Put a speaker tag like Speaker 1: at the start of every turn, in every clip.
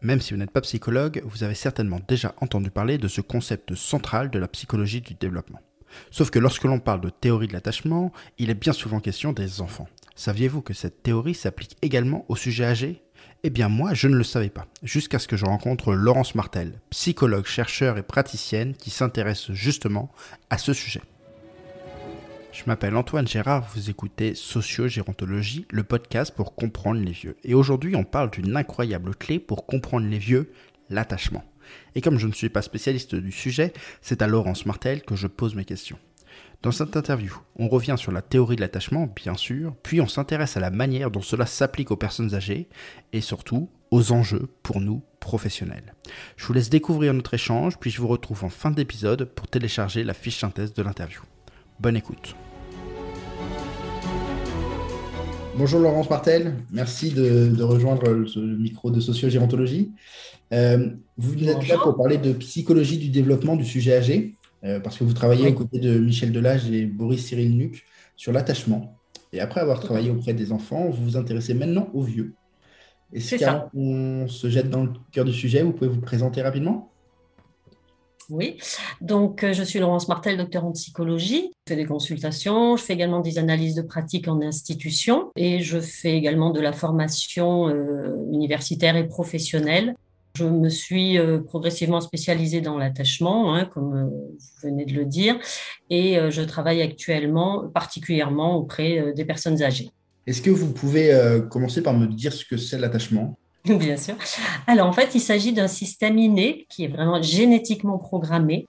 Speaker 1: Même si vous n'êtes pas psychologue, vous avez certainement déjà entendu parler de ce concept central de la psychologie du développement. Sauf que lorsque l'on parle de théorie de l'attachement, il est bien souvent question des enfants. Saviez-vous que cette théorie s'applique également aux sujets âgés? Eh bien moi, je ne le savais pas, jusqu'à ce que je rencontre Laurence Martel, psychologue, chercheur et praticienne qui s'intéresse justement à ce sujet. Je m'appelle Antoine Gérard, vous écoutez Sociogérontologie, le podcast pour comprendre les vieux. Et aujourd'hui, on parle d'une incroyable clé pour comprendre les vieux, l'attachement. Et comme je ne suis pas spécialiste du sujet, c'est à Laurence Martel que je pose mes questions. Dans cette interview, on revient sur la théorie de l'attachement, bien sûr, puis on s'intéresse à la manière dont cela s'applique aux personnes âgées, et surtout aux enjeux pour nous professionnels. Je vous laisse découvrir notre échange, puis je vous retrouve en fin d'épisode pour télécharger la fiche synthèse de l'interview. Bonne écoute. Bonjour Laurence Martel, merci de, rejoindre le micro de sociogérontologie. Euh, vous êtes là pour parler de psychologie du développement du sujet âgé, euh, parce que vous travaillez aux côtés de Michel Delage et Boris Cyril Nuc sur l'attachement. Et après avoir travaillé auprès des enfants, vous vous intéressez maintenant aux vieux. Et ce qu'on se jette dans le cœur du sujet, vous pouvez vous présenter rapidement?
Speaker 2: Oui, donc euh, je suis Laurence Martel, docteur en psychologie. Je fais des consultations, je fais également des analyses de pratique en institution et je fais également de la formation euh, universitaire et professionnelle. Je me suis euh, progressivement spécialisée dans l'attachement, hein, comme vous venez de le dire, et je travaille actuellement particulièrement auprès des personnes âgées.
Speaker 1: Est-ce que vous pouvez commencer par me dire ce que c'est l'attachement?
Speaker 2: Bien sûr. Alors, en fait, il s'agit d'un système inné qui est vraiment génétiquement programmé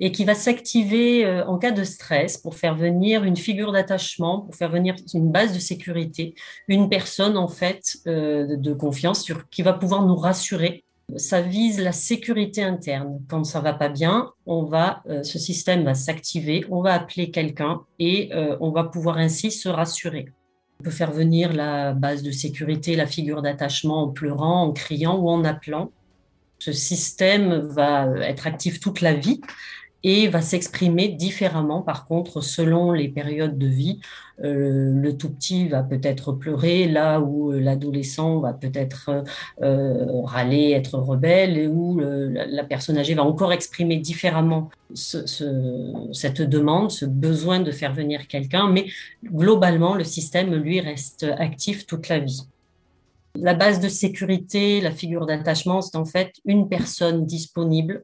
Speaker 2: et qui va s'activer euh, en cas de stress pour faire venir une figure d'attachement, pour faire venir une base de sécurité, une personne en fait euh, de confiance sur, qui va pouvoir nous rassurer. Ça vise la sécurité interne. Quand ça va pas bien, on va, euh, ce système va s'activer, on va appeler quelqu'un et on va pouvoir ainsi se rassurer. On peut faire venir la base de sécurité, la figure d'attachement en pleurant, en criant ou en appelant. Ce système va être actif toute la vie et va s'exprimer différemment par contre selon les périodes de vie. Euh, le tout petit va peut-être pleurer là où euh, l'adolescent va peut-être euh, râler, être rebelle et où la personne âgée va encore exprimer différemment cette demande, ce besoin de faire venir quelqu'un, mais globalement le système lui reste actif toute la vie. La base de sécurité, la figure d'attachement, c'est en fait une personne disponible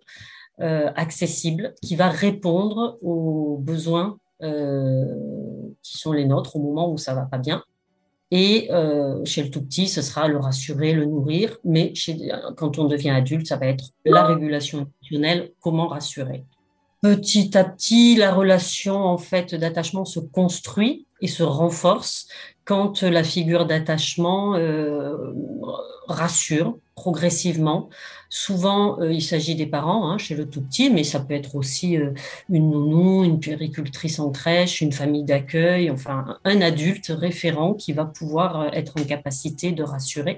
Speaker 2: accessible qui va répondre aux besoins euh, qui sont les nôtres au moment où ça va pas bien. Et euh, chez le tout petit, ce sera le rassurer, le nourrir, mais chez, quand on devient adulte, ça va être la régulation émotionnelle, comment rassurer. Petit à petit, la relation en fait d'attachement se construit et se renforce quand la figure d'attachement euh, rassure progressivement. Souvent, euh, il s'agit des parents hein, chez le tout petit, mais ça peut être aussi euh, une nounou, une puéricultrice en crèche, une famille d'accueil, enfin un adulte référent qui va pouvoir euh, être en capacité de rassurer.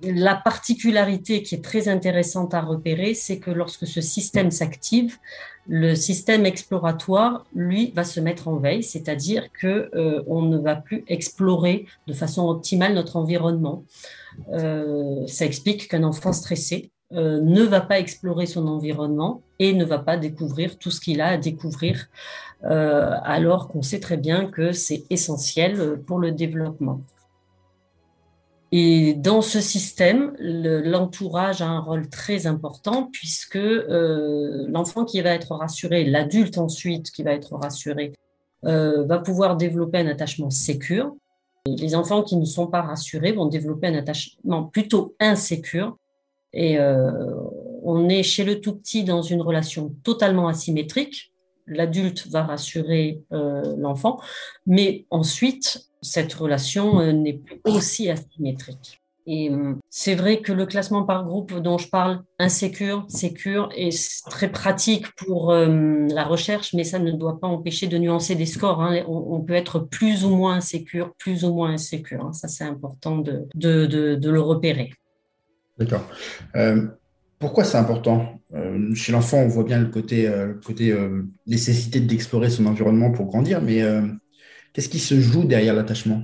Speaker 2: La particularité qui est très intéressante à repérer, c'est que lorsque ce système s'active, le système exploratoire, lui, va se mettre en veille, c'est-à-dire que on ne va plus explorer de façon optimale notre environnement. Euh, ça explique qu'un enfant stressé euh, ne va pas explorer son environnement et ne va pas découvrir tout ce qu'il a à découvrir, euh, alors qu'on sait très bien que c'est essentiel pour le développement. Et dans ce système, l'entourage a un rôle très important puisque l'enfant qui va être rassuré, l'adulte ensuite qui va être rassuré, va pouvoir développer un attachement sécure, les enfants qui ne sont pas rassurés vont développer un attachement plutôt insécure. Et euh, on est chez le tout petit dans une relation totalement asymétrique. L'adulte va rassurer euh, l'enfant, mais ensuite, cette relation euh, n'est plus aussi asymétrique. Et c'est vrai que le classement par groupe dont je parle, insécure, sécure, est très pratique pour la recherche, mais ça ne doit pas empêcher de nuancer des scores. Hein. On, peut être plus ou moins insécure, plus ou moins insécure. Hein. Ça, c'est important de, le repérer.
Speaker 1: D'accord. Euh, pourquoi c'est important? Chez l'enfant, on voit bien le côté, côté nécessité d'explorer son environnement pour grandir, mais qu'est-ce qui se joue derrière l'attachement?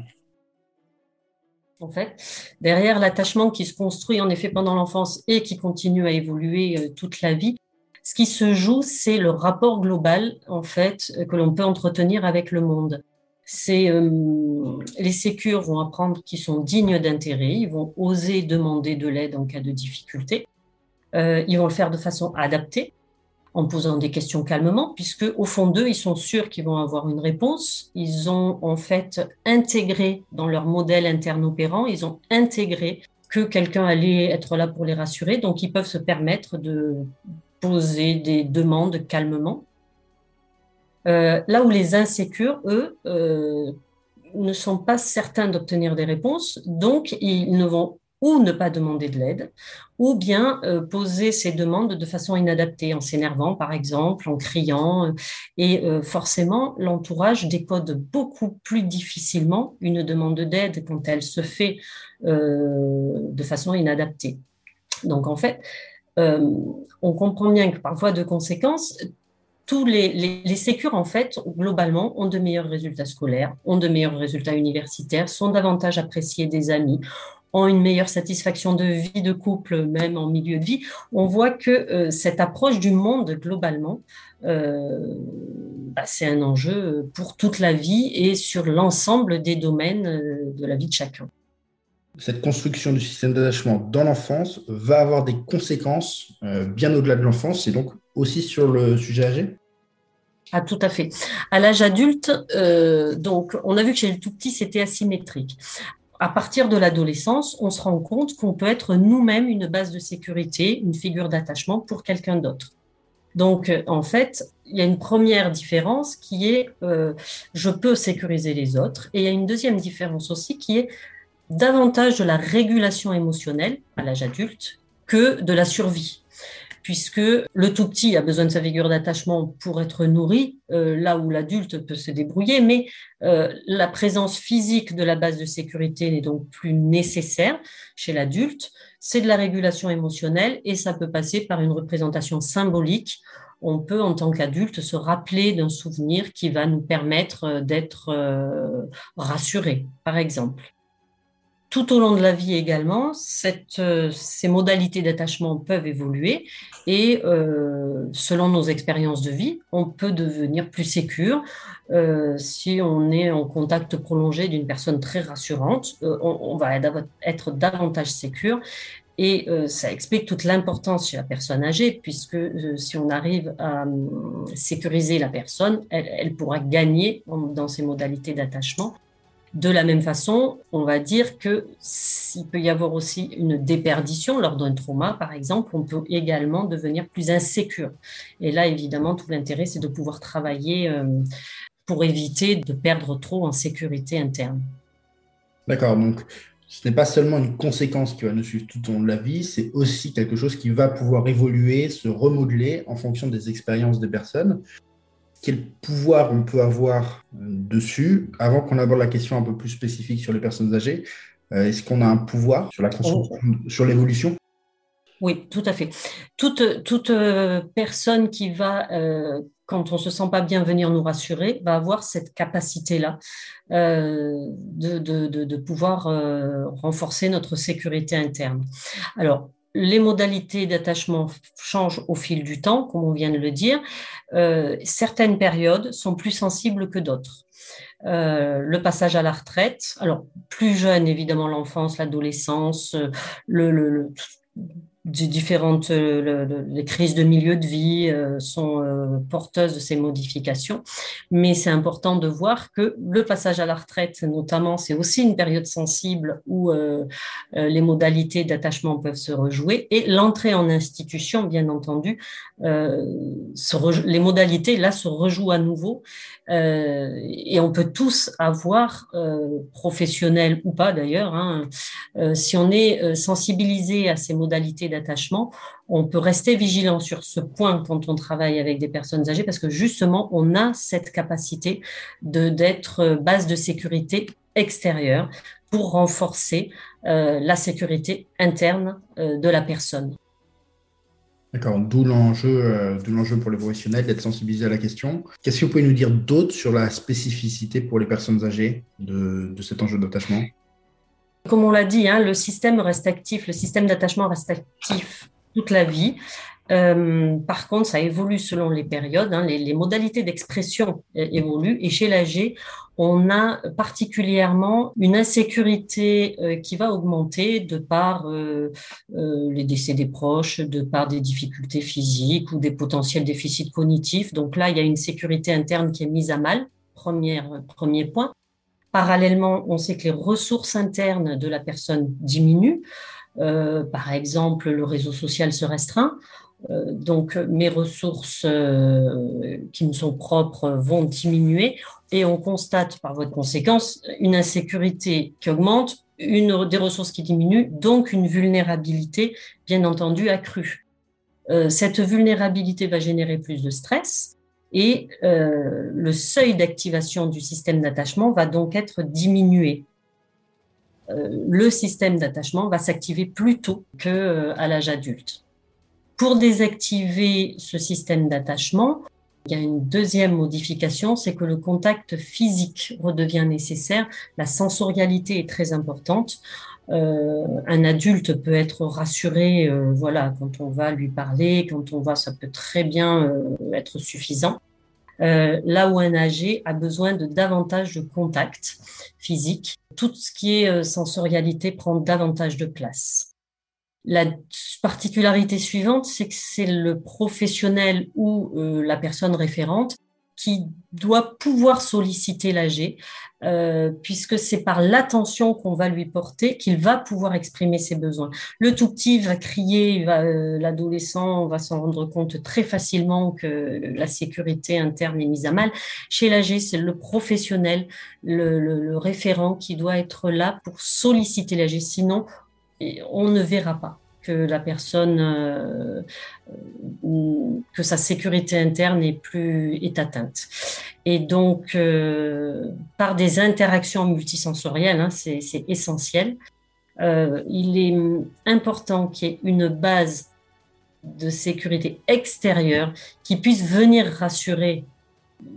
Speaker 2: En fait, derrière l'attachement qui se construit en effet pendant l'enfance et qui continue à évoluer euh, toute la vie, ce qui se joue, c'est le rapport global en fait que l'on peut entretenir avec le monde. C'est euh, les sécures vont apprendre qu'ils sont dignes d'intérêt, ils vont oser demander de l'aide en cas de difficulté, euh, ils vont le faire de façon adaptée en posant des questions calmement, puisque au fond d'eux, ils sont sûrs qu'ils vont avoir une réponse. Ils ont en fait intégré dans leur modèle interne opérant, ils ont intégré que quelqu'un allait être là pour les rassurer, donc ils peuvent se permettre de poser des demandes calmement. Euh, là où les insécures, eux, euh, ne sont pas certains d'obtenir des réponses, donc ils ne vont ou ne pas demander de l'aide, ou bien euh, poser ces demandes de façon inadaptée, en s'énervant par exemple, en criant. Et forcément, l'entourage décode beaucoup plus difficilement une demande d'aide quand elle se fait de façon inadaptée. Donc en fait, on comprend bien que par voie de conséquence, tous les, les, sécures, en fait, globalement, ont de meilleurs résultats scolaires, ont de meilleurs résultats universitaires, sont davantage appréciés des amis, ont une meilleure satisfaction de vie de couple, même en milieu de vie, on voit que euh, cette approche du monde globalement, euh, bah, c'est un enjeu pour toute la vie et sur l'ensemble des domaines euh, de la vie de chacun.
Speaker 1: Cette construction du système d'attachement dans l'enfance va avoir des conséquences bien au-delà de l'enfance et donc aussi sur le sujet âgé?
Speaker 2: Ah, tout à fait. À l'âge adulte, donc, on a vu que chez le tout petit, c'était asymétrique à partir de l'adolescence, on se rend compte qu'on peut être nous-mêmes une base de sécurité, une figure d'attachement pour quelqu'un d'autre. Donc, euh, en fait, il y a une première différence qui est euh, je peux sécuriser les autres. Et il y a une deuxième différence aussi qui est davantage de la régulation émotionnelle à l'âge adulte que de la survie puisque le tout petit a besoin de sa figure d'attachement pour être nourri, euh, là où l'adulte peut se débrouiller, mais euh, la présence physique de la base de sécurité n'est donc plus nécessaire chez l'adulte. C'est de la régulation émotionnelle et ça peut passer par une représentation symbolique. On peut, en tant qu'adulte, se rappeler d'un souvenir qui va nous permettre euh, d'être rassuré, par exemple tout au long de la vie également, euh, ces modalités d'attachement peuvent évoluer et euh, selon nos expériences de vie, on peut devenir plus sécure. Euh, si on est en contact prolongé d'une personne très rassurante, on, va être davantage sécure. Et ça explique toute l'importance chez la personne âgée, puisque si on arrive à sécuriser la personne, elle, elle pourra gagner dans ses modalités d'attachement de la même façon, on va dire que s'il peut y avoir aussi une déperdition lors d'un trauma, par exemple, on peut également devenir plus insécure. Et là, évidemment, tout l'intérêt, c'est de pouvoir travailler euh, pour éviter de perdre trop en sécurité interne.
Speaker 1: D'accord, donc ce n'est pas seulement une conséquence qui va nous suivre tout au long de la vie, c'est aussi quelque chose qui va pouvoir évoluer, se remodeler en fonction des expériences des personnes quel pouvoir on peut avoir euh, dessus Avant qu'on aborde la question un peu plus spécifique sur les personnes âgées, euh, est-ce qu'on a un pouvoir sur la construction, oh. sur l'évolution?
Speaker 2: Oui, tout à fait. Toute, toute euh, personne qui va, quand on se sent pas bien, venir nous rassurer, va avoir cette capacité-là de, de, de, pouvoir renforcer notre sécurité interne. Alors, les modalités d'attachement changent au fil du temps, comme on vient de le dire. Euh, certaines périodes sont plus sensibles que d'autres. Euh, le passage à la retraite, alors plus jeune évidemment l'enfance, l'adolescence, le, le, différentes euh, les crises de milieu de vie euh, sont euh, porteuses de ces modifications, mais c'est important de voir que le passage à la retraite, notamment, c'est aussi une période sensible où les modalités d'attachement peuvent se rejouer et l'entrée en institution, bien entendu, les modalités là se rejouent à nouveau et on peut tous avoir professionnels ou pas d'ailleurs, hein, si on est sensibilisé à ces modalités d'attachement, on peut rester vigilant sur ce point quand on travaille avec des personnes âgées parce que justement, on a cette capacité de d'être base de sécurité extérieure pour renforcer euh, la sécurité interne euh, de la personne.
Speaker 1: D'accord, d'où l'enjeu, euh, l'enjeu pour les professionnels d'être sensibilisés à la question. Qu'est-ce que vous pouvez nous dire d'autre sur la spécificité pour les personnes âgées de cet enjeu d'attachement?
Speaker 2: Comme on l'a dit, hein, le système reste actif, le système d'attachement reste actif toute la vie. Euh, par contre, ça évolue selon les périodes, hein, les, modalités d'expression évoluent. Et chez l'âgé, on a particulièrement une insécurité euh, qui va augmenter de par euh, les décès des proches, de par des difficultés physiques ou des potentiels déficits cognitifs. Donc là, il y a une sécurité interne qui est mise à mal, premier point. Parallèlement, on sait que les ressources internes de la personne diminuent. par exemple, le réseau social se restreint. Euh, donc mes ressources euh, qui me sont propres vont diminuer et on constate par voie de conséquence une insécurité qui augmente, une des ressources qui diminuent, donc une vulnérabilité bien entendu accrue. Euh, cette vulnérabilité va générer plus de stress et le seuil d'activation du système d'attachement va donc être diminué. le système d'attachement va s'activer plus tôt qu'à l'âge adulte. Pour désactiver ce système d'attachement, il y a une deuxième modification, c'est que le contact physique redevient nécessaire. La sensorialité est très importante. Euh, un adulte peut être rassuré, euh, voilà, quand on va lui parler, quand on va, ça peut très bien euh, être suffisant. là où un âgé a besoin de davantage de contact physique, tout ce qui est sensorialité prend davantage de place. La particularité suivante, c'est que c'est le professionnel ou euh, la personne référente qui doit pouvoir solliciter l'âgé, euh, puisque c'est par l'attention qu'on va lui porter qu'il va pouvoir exprimer ses besoins. Le tout petit va crier, euh, l'adolescent va s'en rendre compte très facilement que la sécurité interne est mise à mal. Chez l'âgé, c'est le professionnel, le, le, référent qui doit être là pour solliciter l'âgé. Sinon, on ne verra pas que la personne, euh, euh, que sa sécurité interne est plus est atteinte. Et donc, euh, par des interactions multisensorielles, hein, c'est essentiel. il est important qu'il y ait une base de sécurité extérieure qui puisse venir rassurer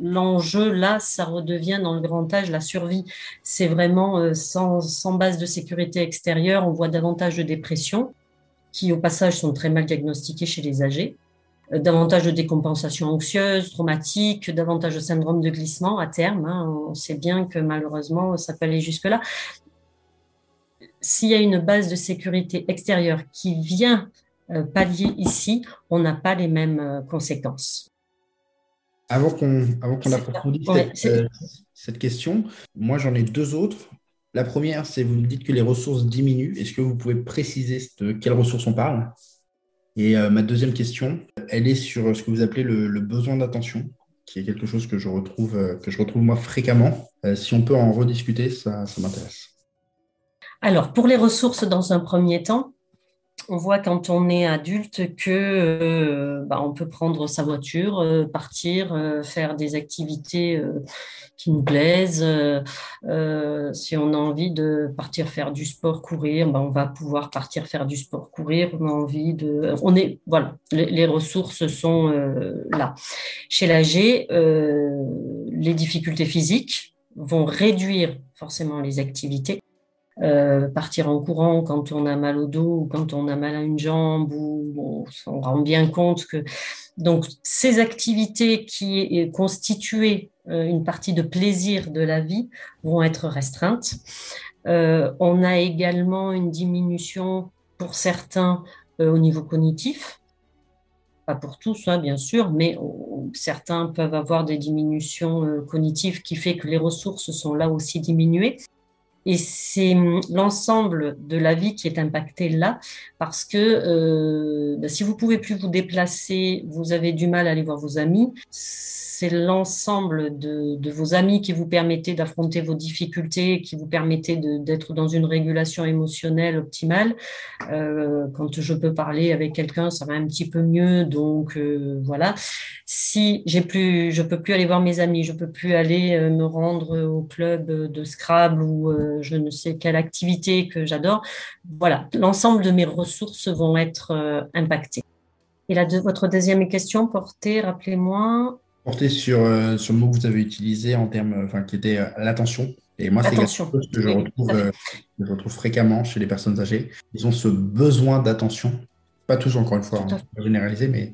Speaker 2: l'enjeu là, ça redevient dans le grand âge la survie. C'est vraiment euh, sans, base de sécurité extérieure, on voit davantage de dépression, qui au passage sont très mal diagnostiquées chez les âgés, euh, davantage de décompensation anxieuse, traumatique, davantage de syndrome de glissement à terme. Hein. on sait bien que malheureusement, ça peut aller jusque-là. S'il y a une base de sécurité extérieure qui vient euh, pallier ici, on n'a pas les mêmes conséquences.
Speaker 1: Avant qu'on approfondisse euh, cette, question, moi j'en ai deux autres. La première, c'est vous me dites que les ressources diminuent. Est-ce que vous pouvez préciser de quelles ressources on parle? Et euh, ma deuxième question, elle est sur ce que vous appelez le, besoin d'attention, qui est quelque chose que je retrouve, euh, que je retrouve moi fréquemment. si on peut en rediscuter, ça m'intéresse.
Speaker 2: Alors, pour les ressources, dans un premier temps, on voit quand on est adulte que euh, bah, on peut prendre sa voiture, euh, partir, euh, faire des activités qui nous plaisent. si on a envie de partir faire du sport, courir, bah, on va pouvoir partir faire du sport, courir. On a envie de, on est voilà, les, ressources sont là. Chez l'âgé, les difficultés physiques vont réduire forcément les activités euh, partir en courant quand on a mal au dos ou quand on a mal à une jambe ou on rend bien compte que donc ces activités qui constituaient euh, une partie de plaisir de la vie vont être restreintes. Euh, on a également une diminution pour certains au niveau cognitif, pas pour tous, hein, bien sûr, mais certains peuvent avoir des diminutions cognitives qui fait que les ressources sont là aussi diminuées. Et c'est hum, l'ensemble de la vie qui est impacté là, parce que euh, bah, si vous pouvez plus vous déplacer, vous avez du mal à aller voir vos amis l'ensemble de, vos amis qui vous permettez d'affronter vos difficultés, qui vous permettez d'être dans une régulation émotionnelle optimale. Euh, quand je peux parler avec quelqu'un, ça va un petit peu mieux. Donc euh, voilà. Si j'ai plus, je peux plus aller voir mes amis, je peux plus aller euh, me rendre au club de Scrabble ou je ne sais quelle activité que j'adore. Voilà, l'ensemble de mes ressources vont être impactées. Et là, votre deuxième question portait, rappelez-moi,
Speaker 1: porter sur, euh, sur le mot que vous avez utilisé en termes, enfin, qui était euh, l'attention. Et moi, c'est quelque chose que je retrouve, euh, je retrouve fréquemment chez les personnes âgées. Ils ont ce besoin d'attention. Pas tous, encore une fois, hein, pas généraliser, mais,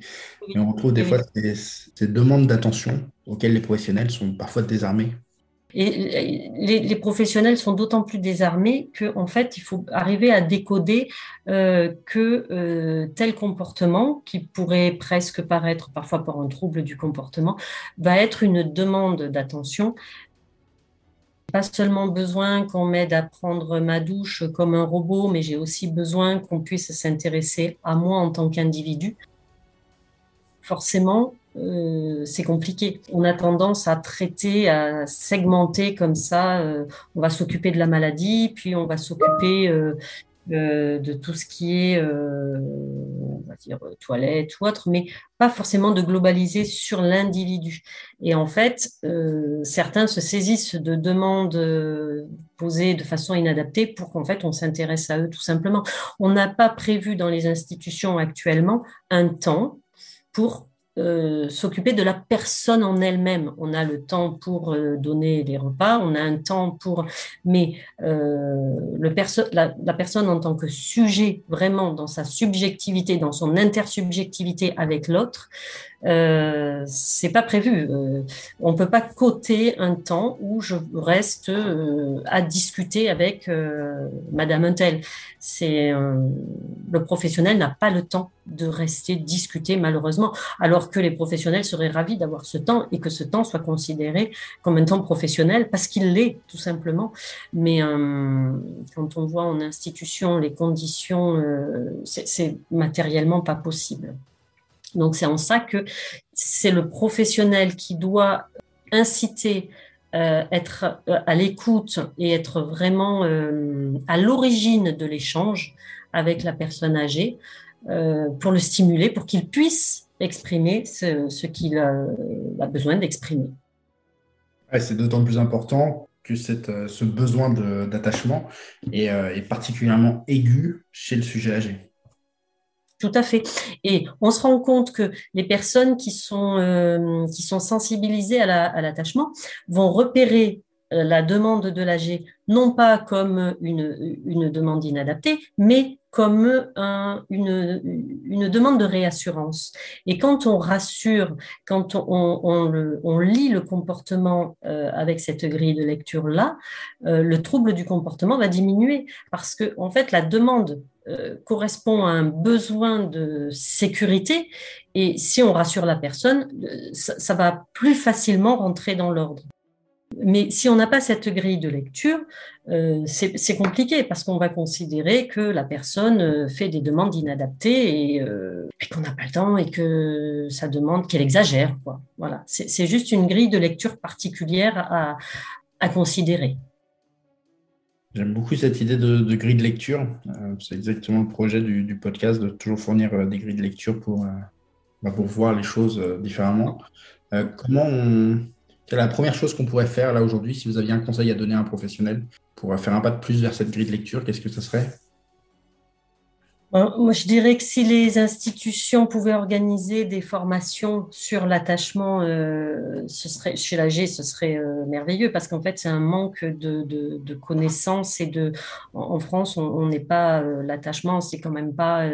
Speaker 1: mais, on retrouve des fois ces, ces demandes d'attention auxquelles les professionnels sont parfois désarmés.
Speaker 2: Et les, professionnels sont d'autant plus désarmés qu'en en fait, il faut arriver à décoder euh, que euh, tel comportement, qui pourrait presque paraître parfois par un trouble du comportement, va être une demande d'attention. Pas seulement besoin qu'on m'aide à prendre ma douche comme un robot, mais j'ai aussi besoin qu'on puisse s'intéresser à moi en tant qu'individu. Forcément, euh, c'est compliqué. On a tendance à traiter, à segmenter comme ça. Euh, on va s'occuper de la maladie, puis on va s'occuper euh, de tout ce qui est, on va dire, toilette ou autre, mais pas forcément de globaliser sur l'individu. Et en fait, certains se saisissent de demandes posées de façon inadaptée pour qu'en fait on s'intéresse à eux tout simplement. On n'a pas prévu dans les institutions actuellement un temps pour euh, s'occuper de la personne en elle-même. On a le temps pour euh, donner des repas, on a un temps pour... Mais euh, la, personne en tant que sujet, vraiment dans sa subjectivité, dans son intersubjectivité avec l'autre, euh, c'est pas prévu. Euh, on peut pas coter un temps où je reste euh, à discuter avec euh, Madame Untel. C'est le professionnel n'a pas le temps de rester discuter malheureusement, alors que les professionnels seraient ravis d'avoir ce temps et que ce temps soit considéré comme un temps professionnel parce qu'il l'est tout simplement. Mais quand on voit en institution les conditions, c'est matériellement pas possible. Donc c'est en ça que c'est le professionnel qui doit inciter, euh, être euh, à l'écoute et être vraiment euh, à l'origine de l'échange avec la personne âgée pour le stimuler, pour qu'il puisse exprimer ce, qu'il a, besoin d'exprimer.
Speaker 1: c'est d'autant plus important que ce besoin d'attachement est particulièrement aigu chez le sujet âgé.
Speaker 2: Tout à fait. Et on se rend compte que les personnes qui sont, euh, sensibilisées à l'attachement vont repérer euh, la demande de l'AG non pas comme une demande inadaptée, mais comme un, une, demande de réassurance. Et quand on rassure, quand on, lit le comportement euh, avec cette grille de lecture-là, euh, le trouble du comportement va diminuer parce que, en fait, la demande euh, correspond à un besoin de sécurité et si on rassure la personne, ça va plus facilement rentrer dans l'ordre. Mais si on n'a pas cette grille de lecture, euh, c'est compliqué parce qu'on va considérer que la personne euh, fait des demandes inadaptées euh, et, qu'on n'a pas le temps et que ça demande qu'elle exagère. Quoi. Voilà, c'est juste une grille de lecture particulière à, à considérer.
Speaker 1: J'aime beaucoup cette idée de, grille de lecture. c'est exactement le projet du, du, podcast de toujours fournir des grilles de lecture pour, bah, pour voir les choses différemment. comment on, la première chose qu'on pourrait faire là aujourd'hui si vous aviez un conseil à donner à un professionnel pour faire un pas de plus vers cette grille de lecture Qu'est-ce que ça serait?
Speaker 2: Moi, je dirais que si les institutions pouvaient organiser des formations sur l'attachement, euh, ce serait chez l'AG, ce serait euh, merveilleux parce qu'en fait, c'est un manque de, de, connaissances et de. En, France, on n'est pas euh, l'attachement, c'est quand même pas,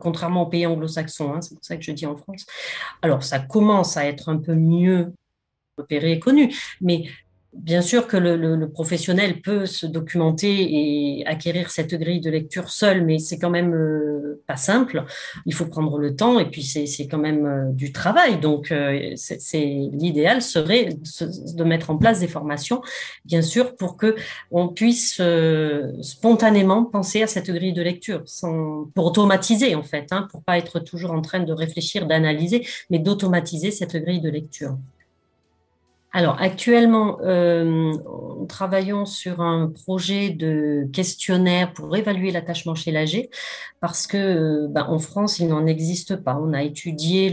Speaker 2: contrairement aux pays anglo-saxons. Hein, c'est pour ça que je dis en France. Alors, ça commence à être un peu mieux repéré et connu. Mais Bien sûr que le, professionnel peut se documenter et acquérir cette grille de lecture seul, mais c'est quand même euh, pas simple. Il faut prendre le temps et puis c'est quand même euh, du travail. Donc, euh, l'idéal serait de mettre en place des formations, bien sûr, pour que on puisse spontanément penser à cette grille de lecture, pour automatiser en fait, hein, pour pas être toujours en train de réfléchir, d'analyser, mais d'automatiser cette grille de lecture. Alors actuellement, euh, nous travaillons sur un projet de questionnaire pour évaluer l'attachement chez l'âgé, parce que euh, ben, en France, il n'en existe pas. On a étudié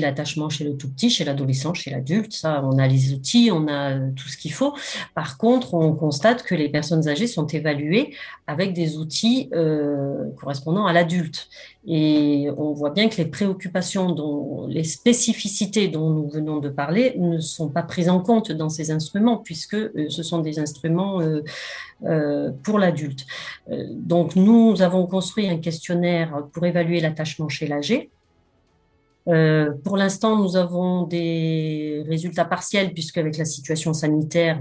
Speaker 2: l'attachement chez le tout petit, chez l'adolescent, chez l'adulte. On a les outils, on a tout ce qu'il faut. Par contre, on constate que les personnes âgées sont évaluées avec des outils euh, correspondant à l'adulte. Et on voit bien que les préoccupations, dont les spécificités dont nous venons de parler ne sont pas pris en compte dans ces instruments puisque ce sont des instruments pour l'adulte. donc nous avons construit un questionnaire pour évaluer l'attachement chez l'âgé. pour l'instant, nous avons des résultats partiels puisque avec la situation sanitaire,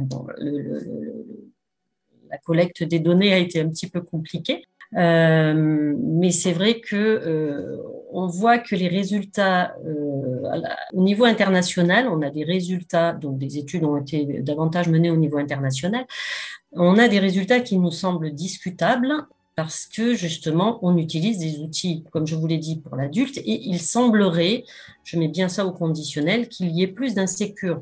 Speaker 2: la collecte des données a été un petit peu compliquée. Euh, mais c'est vrai que euh, on voit que les résultats euh, au niveau international, on a des résultats, donc des études ont été davantage menées au niveau international. On a des résultats qui nous semblent discutables parce que justement, on utilise des outils, comme je vous l'ai dit, pour l'adulte, et il semblerait, je mets bien ça au conditionnel, qu'il y ait plus d'insécure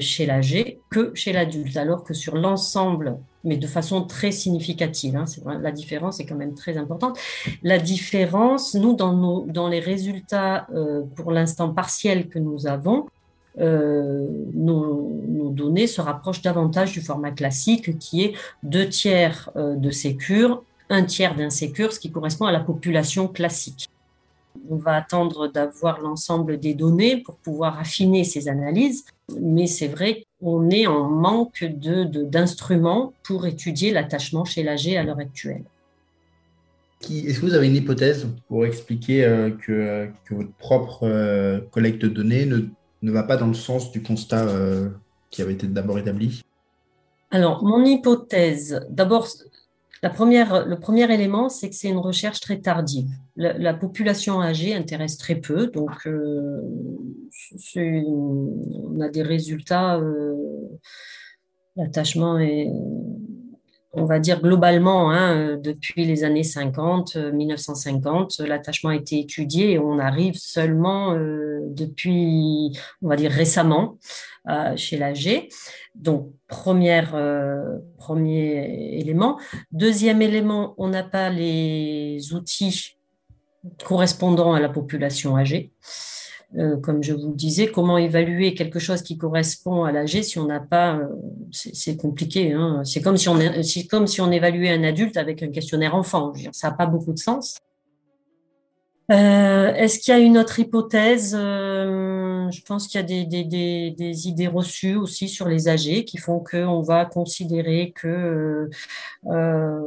Speaker 2: chez l'âgé que chez l'adulte, alors que sur l'ensemble mais de façon très significative. Hein. la différence est quand même très importante. La différence, nous, dans, nos, les résultats euh, pour l'instant partiels que nous avons, euh, nos, données se rapprochent davantage du format classique qui est deux tiers euh, de sécure, un tiers d'insécure, ce qui correspond à la population classique. On va attendre d'avoir l'ensemble des données pour pouvoir affiner ces analyses, mais c'est vrai qu'on est en manque d'instruments de, pour étudier l'attachement chez l'âgé à l'heure actuelle.
Speaker 1: Est-ce que vous avez une hypothèse pour expliquer euh, que, que, votre propre euh, collecte de données ne, ne, va pas dans le sens du constat euh, qui avait été d'abord établi?
Speaker 2: Alors, mon hypothèse, d'abord, la première, le premier élément, c'est que c'est une recherche très tardive. La, population âgée intéresse très peu, donc euh, on a des résultats. Euh, l'attachement est, on va dire globalement, hein, depuis les années 50, 1950, l'attachement a été étudié et on arrive seulement euh, depuis, on va dire récemment, chez l'âgé. Donc, première, euh, premier élément. Deuxième élément, on n'a pas les outils correspondant à la population âgée. Euh, comme je vous le disais, comment évaluer quelque chose qui correspond à l'âgé si on n'a pas, euh, c'est compliqué. Hein. C'est comme si on, comme si on évaluait un adulte avec un questionnaire enfant. ça n'a pas beaucoup de sens. Euh, est-ce qu'il y a une autre hypothèse euh, Je pense qu'il y a des, idées reçues aussi sur les âgés qui font qu'on va considérer que euh,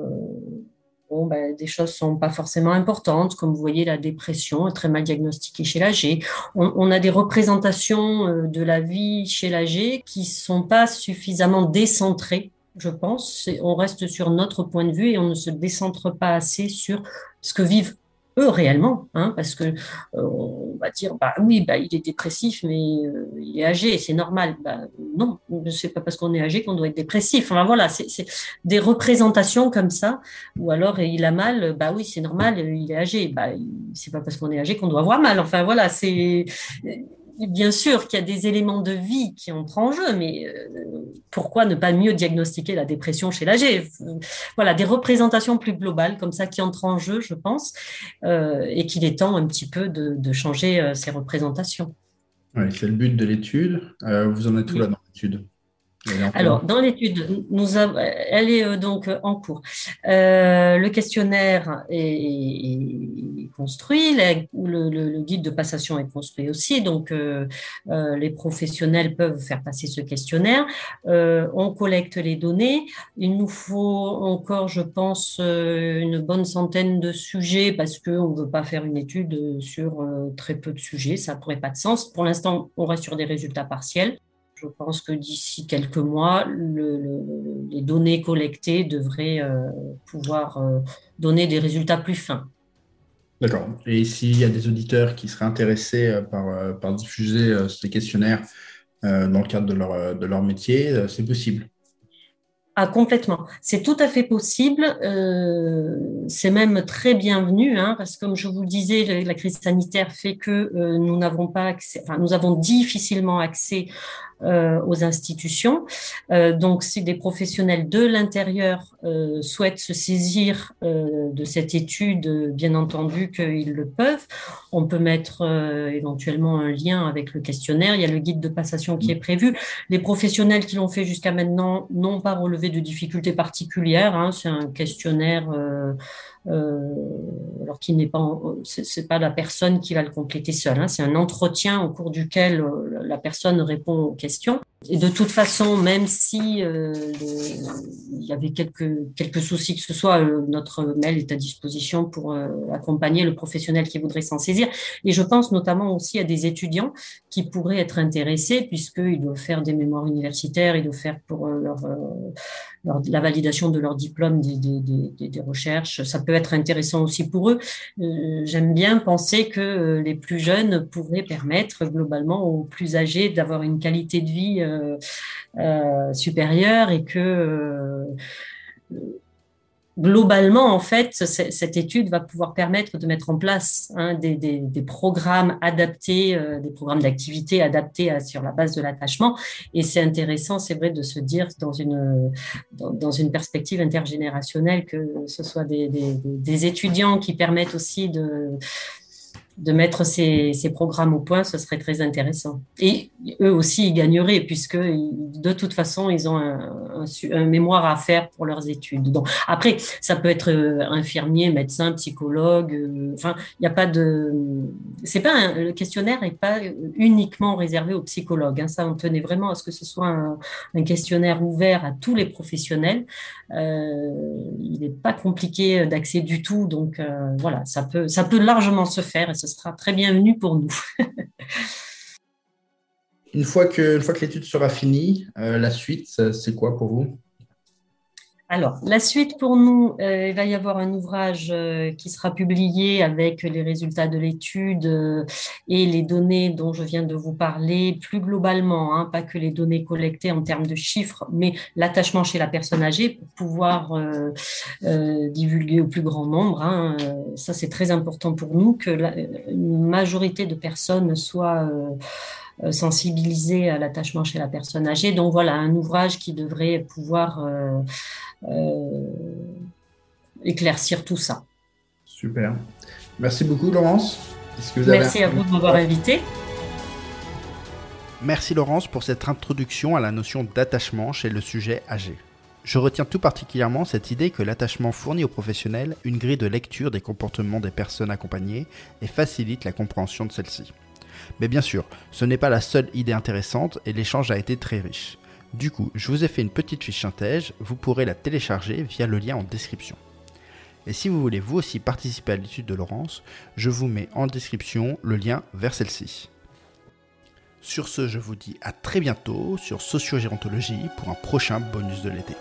Speaker 2: bon, ben, des choses sont pas forcément importantes, comme vous voyez la dépression est très mal diagnostiquée chez l'âgé. On, a des représentations de la vie chez l'âgé qui sont pas suffisamment décentrées je pense. On reste sur notre point de vue et on ne se décentre pas assez sur ce que vivent eux réellement, hein, parce que euh, on va dire bah oui, bah il est dépressif, mais euh, il est âgé, c'est normal. Bah, non, c'est pas parce qu'on est âgé qu'on doit être dépressif. Enfin voilà, c'est des représentations comme ça, ou alors il a mal, bah oui, c'est normal, il est âgé. Bah c'est pas parce qu'on est âgé qu'on doit avoir mal. Enfin voilà, c'est bien sûr qu'il y a des éléments de vie qui entrent en jeu, mais euh, pourquoi ne pas mieux diagnostiquer la dépression chez l'âgé? Voilà, des représentations plus globales comme ça qui entrent en jeu, je pense, euh, et qu'il est temps un petit peu de, changer euh, ces représentations.
Speaker 1: Oui, c'est le but de l'étude. vous en êtes tout là dans l'étude?
Speaker 2: Alors, dans l'étude, nous elle est euh, donc euh, en cours. Euh, le questionnaire est, construit, le, guide de passation est construit aussi, donc les professionnels peuvent faire passer ce questionnaire. on collecte les données. Il nous faut encore, je pense, une bonne centaine de sujets parce qu'on ne veut pas faire une étude sur très peu de sujets, ça pourrait pas de sens. Pour l'instant, on reste sur des résultats partiels. Je pense que d'ici quelques mois, les données collectées devraient euh, pouvoir euh, donner des résultats plus fins.
Speaker 1: D'accord. Et s'il y a des auditeurs qui seraient intéressés euh, par, par diffuser ces questionnaires dans le cadre de leur, de leur métier, c'est possible
Speaker 2: ah, complètement. C'est tout à fait possible. Euh, c'est même très bienvenu, hein, parce que comme je vous le disais, la crise sanitaire fait que euh, nous n'avons pas accès, enfin, nous avons difficilement accès aux institutions. Euh, donc, si des professionnels de l'intérieur euh, souhaitent se saisir euh, de cette étude, bien entendu qu'ils le peuvent. On peut mettre éventuellement un lien avec le questionnaire. Il y a le guide de passation qui est prévu. Les professionnels qui l'ont fait jusqu'à maintenant n'ont pas relevé de difficultés particulières. Hein. C'est un questionnaire alors qu'il n'est pas, c'est pas la personne qui va le compléter seule. Hein. c'est un entretien au cours duquel la personne répond aux questions. Et de toute façon, même si euh, il y avait quelques, quelques soucis que ce soit, euh, notre mail est à disposition pour euh, accompagner le professionnel qui voudrait s'en saisir. Et je pense notamment aussi à des étudiants qui pourraient être intéressés, puisqu'ils doivent faire des mémoires universitaires, ils doivent faire pour leur, la validation de leur diplôme des, des, recherches. Ça peut être intéressant aussi pour eux. J'aime bien penser que les plus jeunes pourraient permettre globalement aux plus âgés d'avoir une qualité de vie supérieure et que euh, globalement, en fait, cette étude va pouvoir permettre de mettre en place hein, des, programmes adaptés, des programmes d'activité adaptés sur la base de l'attachement. Et c'est intéressant, c'est vrai, de se dire dans une, dans, une perspective intergénérationnelle que ce soit des étudiants qui permettent aussi de de mettre ces, programmes au point, ce serait très intéressant. Et eux aussi, ils gagneraient, puisque de toute façon, ils ont un, mémoire à faire pour leurs études. Donc, après, ça peut être euh, infirmier, médecin, psychologue. Euh, il n'y a pas de. C'est pas le questionnaire n'est pas uniquement réservé aux psychologues. Hein. Ça, on tenait vraiment à ce que ce soit un, questionnaire ouvert à tous les professionnels. Euh, il n'est pas compliqué d'accès du tout, donc voilà, ça peut, ça peut largement se faire ce sera très bienvenu pour nous.
Speaker 1: une fois que, l'étude sera finie, euh, la suite, c'est quoi pour vous?
Speaker 2: Alors, la suite pour nous, euh, il va y avoir un ouvrage euh, qui sera publié avec les résultats de l'étude et les données dont je viens de vous parler plus globalement, hein, pas que les données collectées en termes de chiffres, mais l'attachement chez la personne âgée pour pouvoir divulguer au plus grand nombre. Hein. Ça, c'est très important pour nous que la une majorité de personnes soient euh, sensibiliser à l'attachement chez la personne âgée. Donc voilà, un ouvrage qui devrait pouvoir euh, euh, éclaircir tout ça.
Speaker 1: Super. Merci beaucoup, Laurence.
Speaker 2: Merci à vous de m'avoir invité.
Speaker 1: Merci Laurence pour cette introduction à la notion d'attachement chez le sujet âgé. Je retiens tout particulièrement cette idée que l'attachement fournit aux professionnels une grille de lecture des comportements des personnes accompagnées et facilite la compréhension de celles-ci. Mais bien sûr, ce n'est pas la seule idée intéressante et l'échange a été très riche. Du coup, je vous ai fait une petite fiche synthèse, vous pourrez la télécharger via le lien en description. Et si vous voulez vous aussi participer à l'étude de Laurence, je vous mets en description le lien vers celle-ci. Sur ce, je vous dis à très bientôt sur Sociogérontologie pour un prochain bonus de l'été.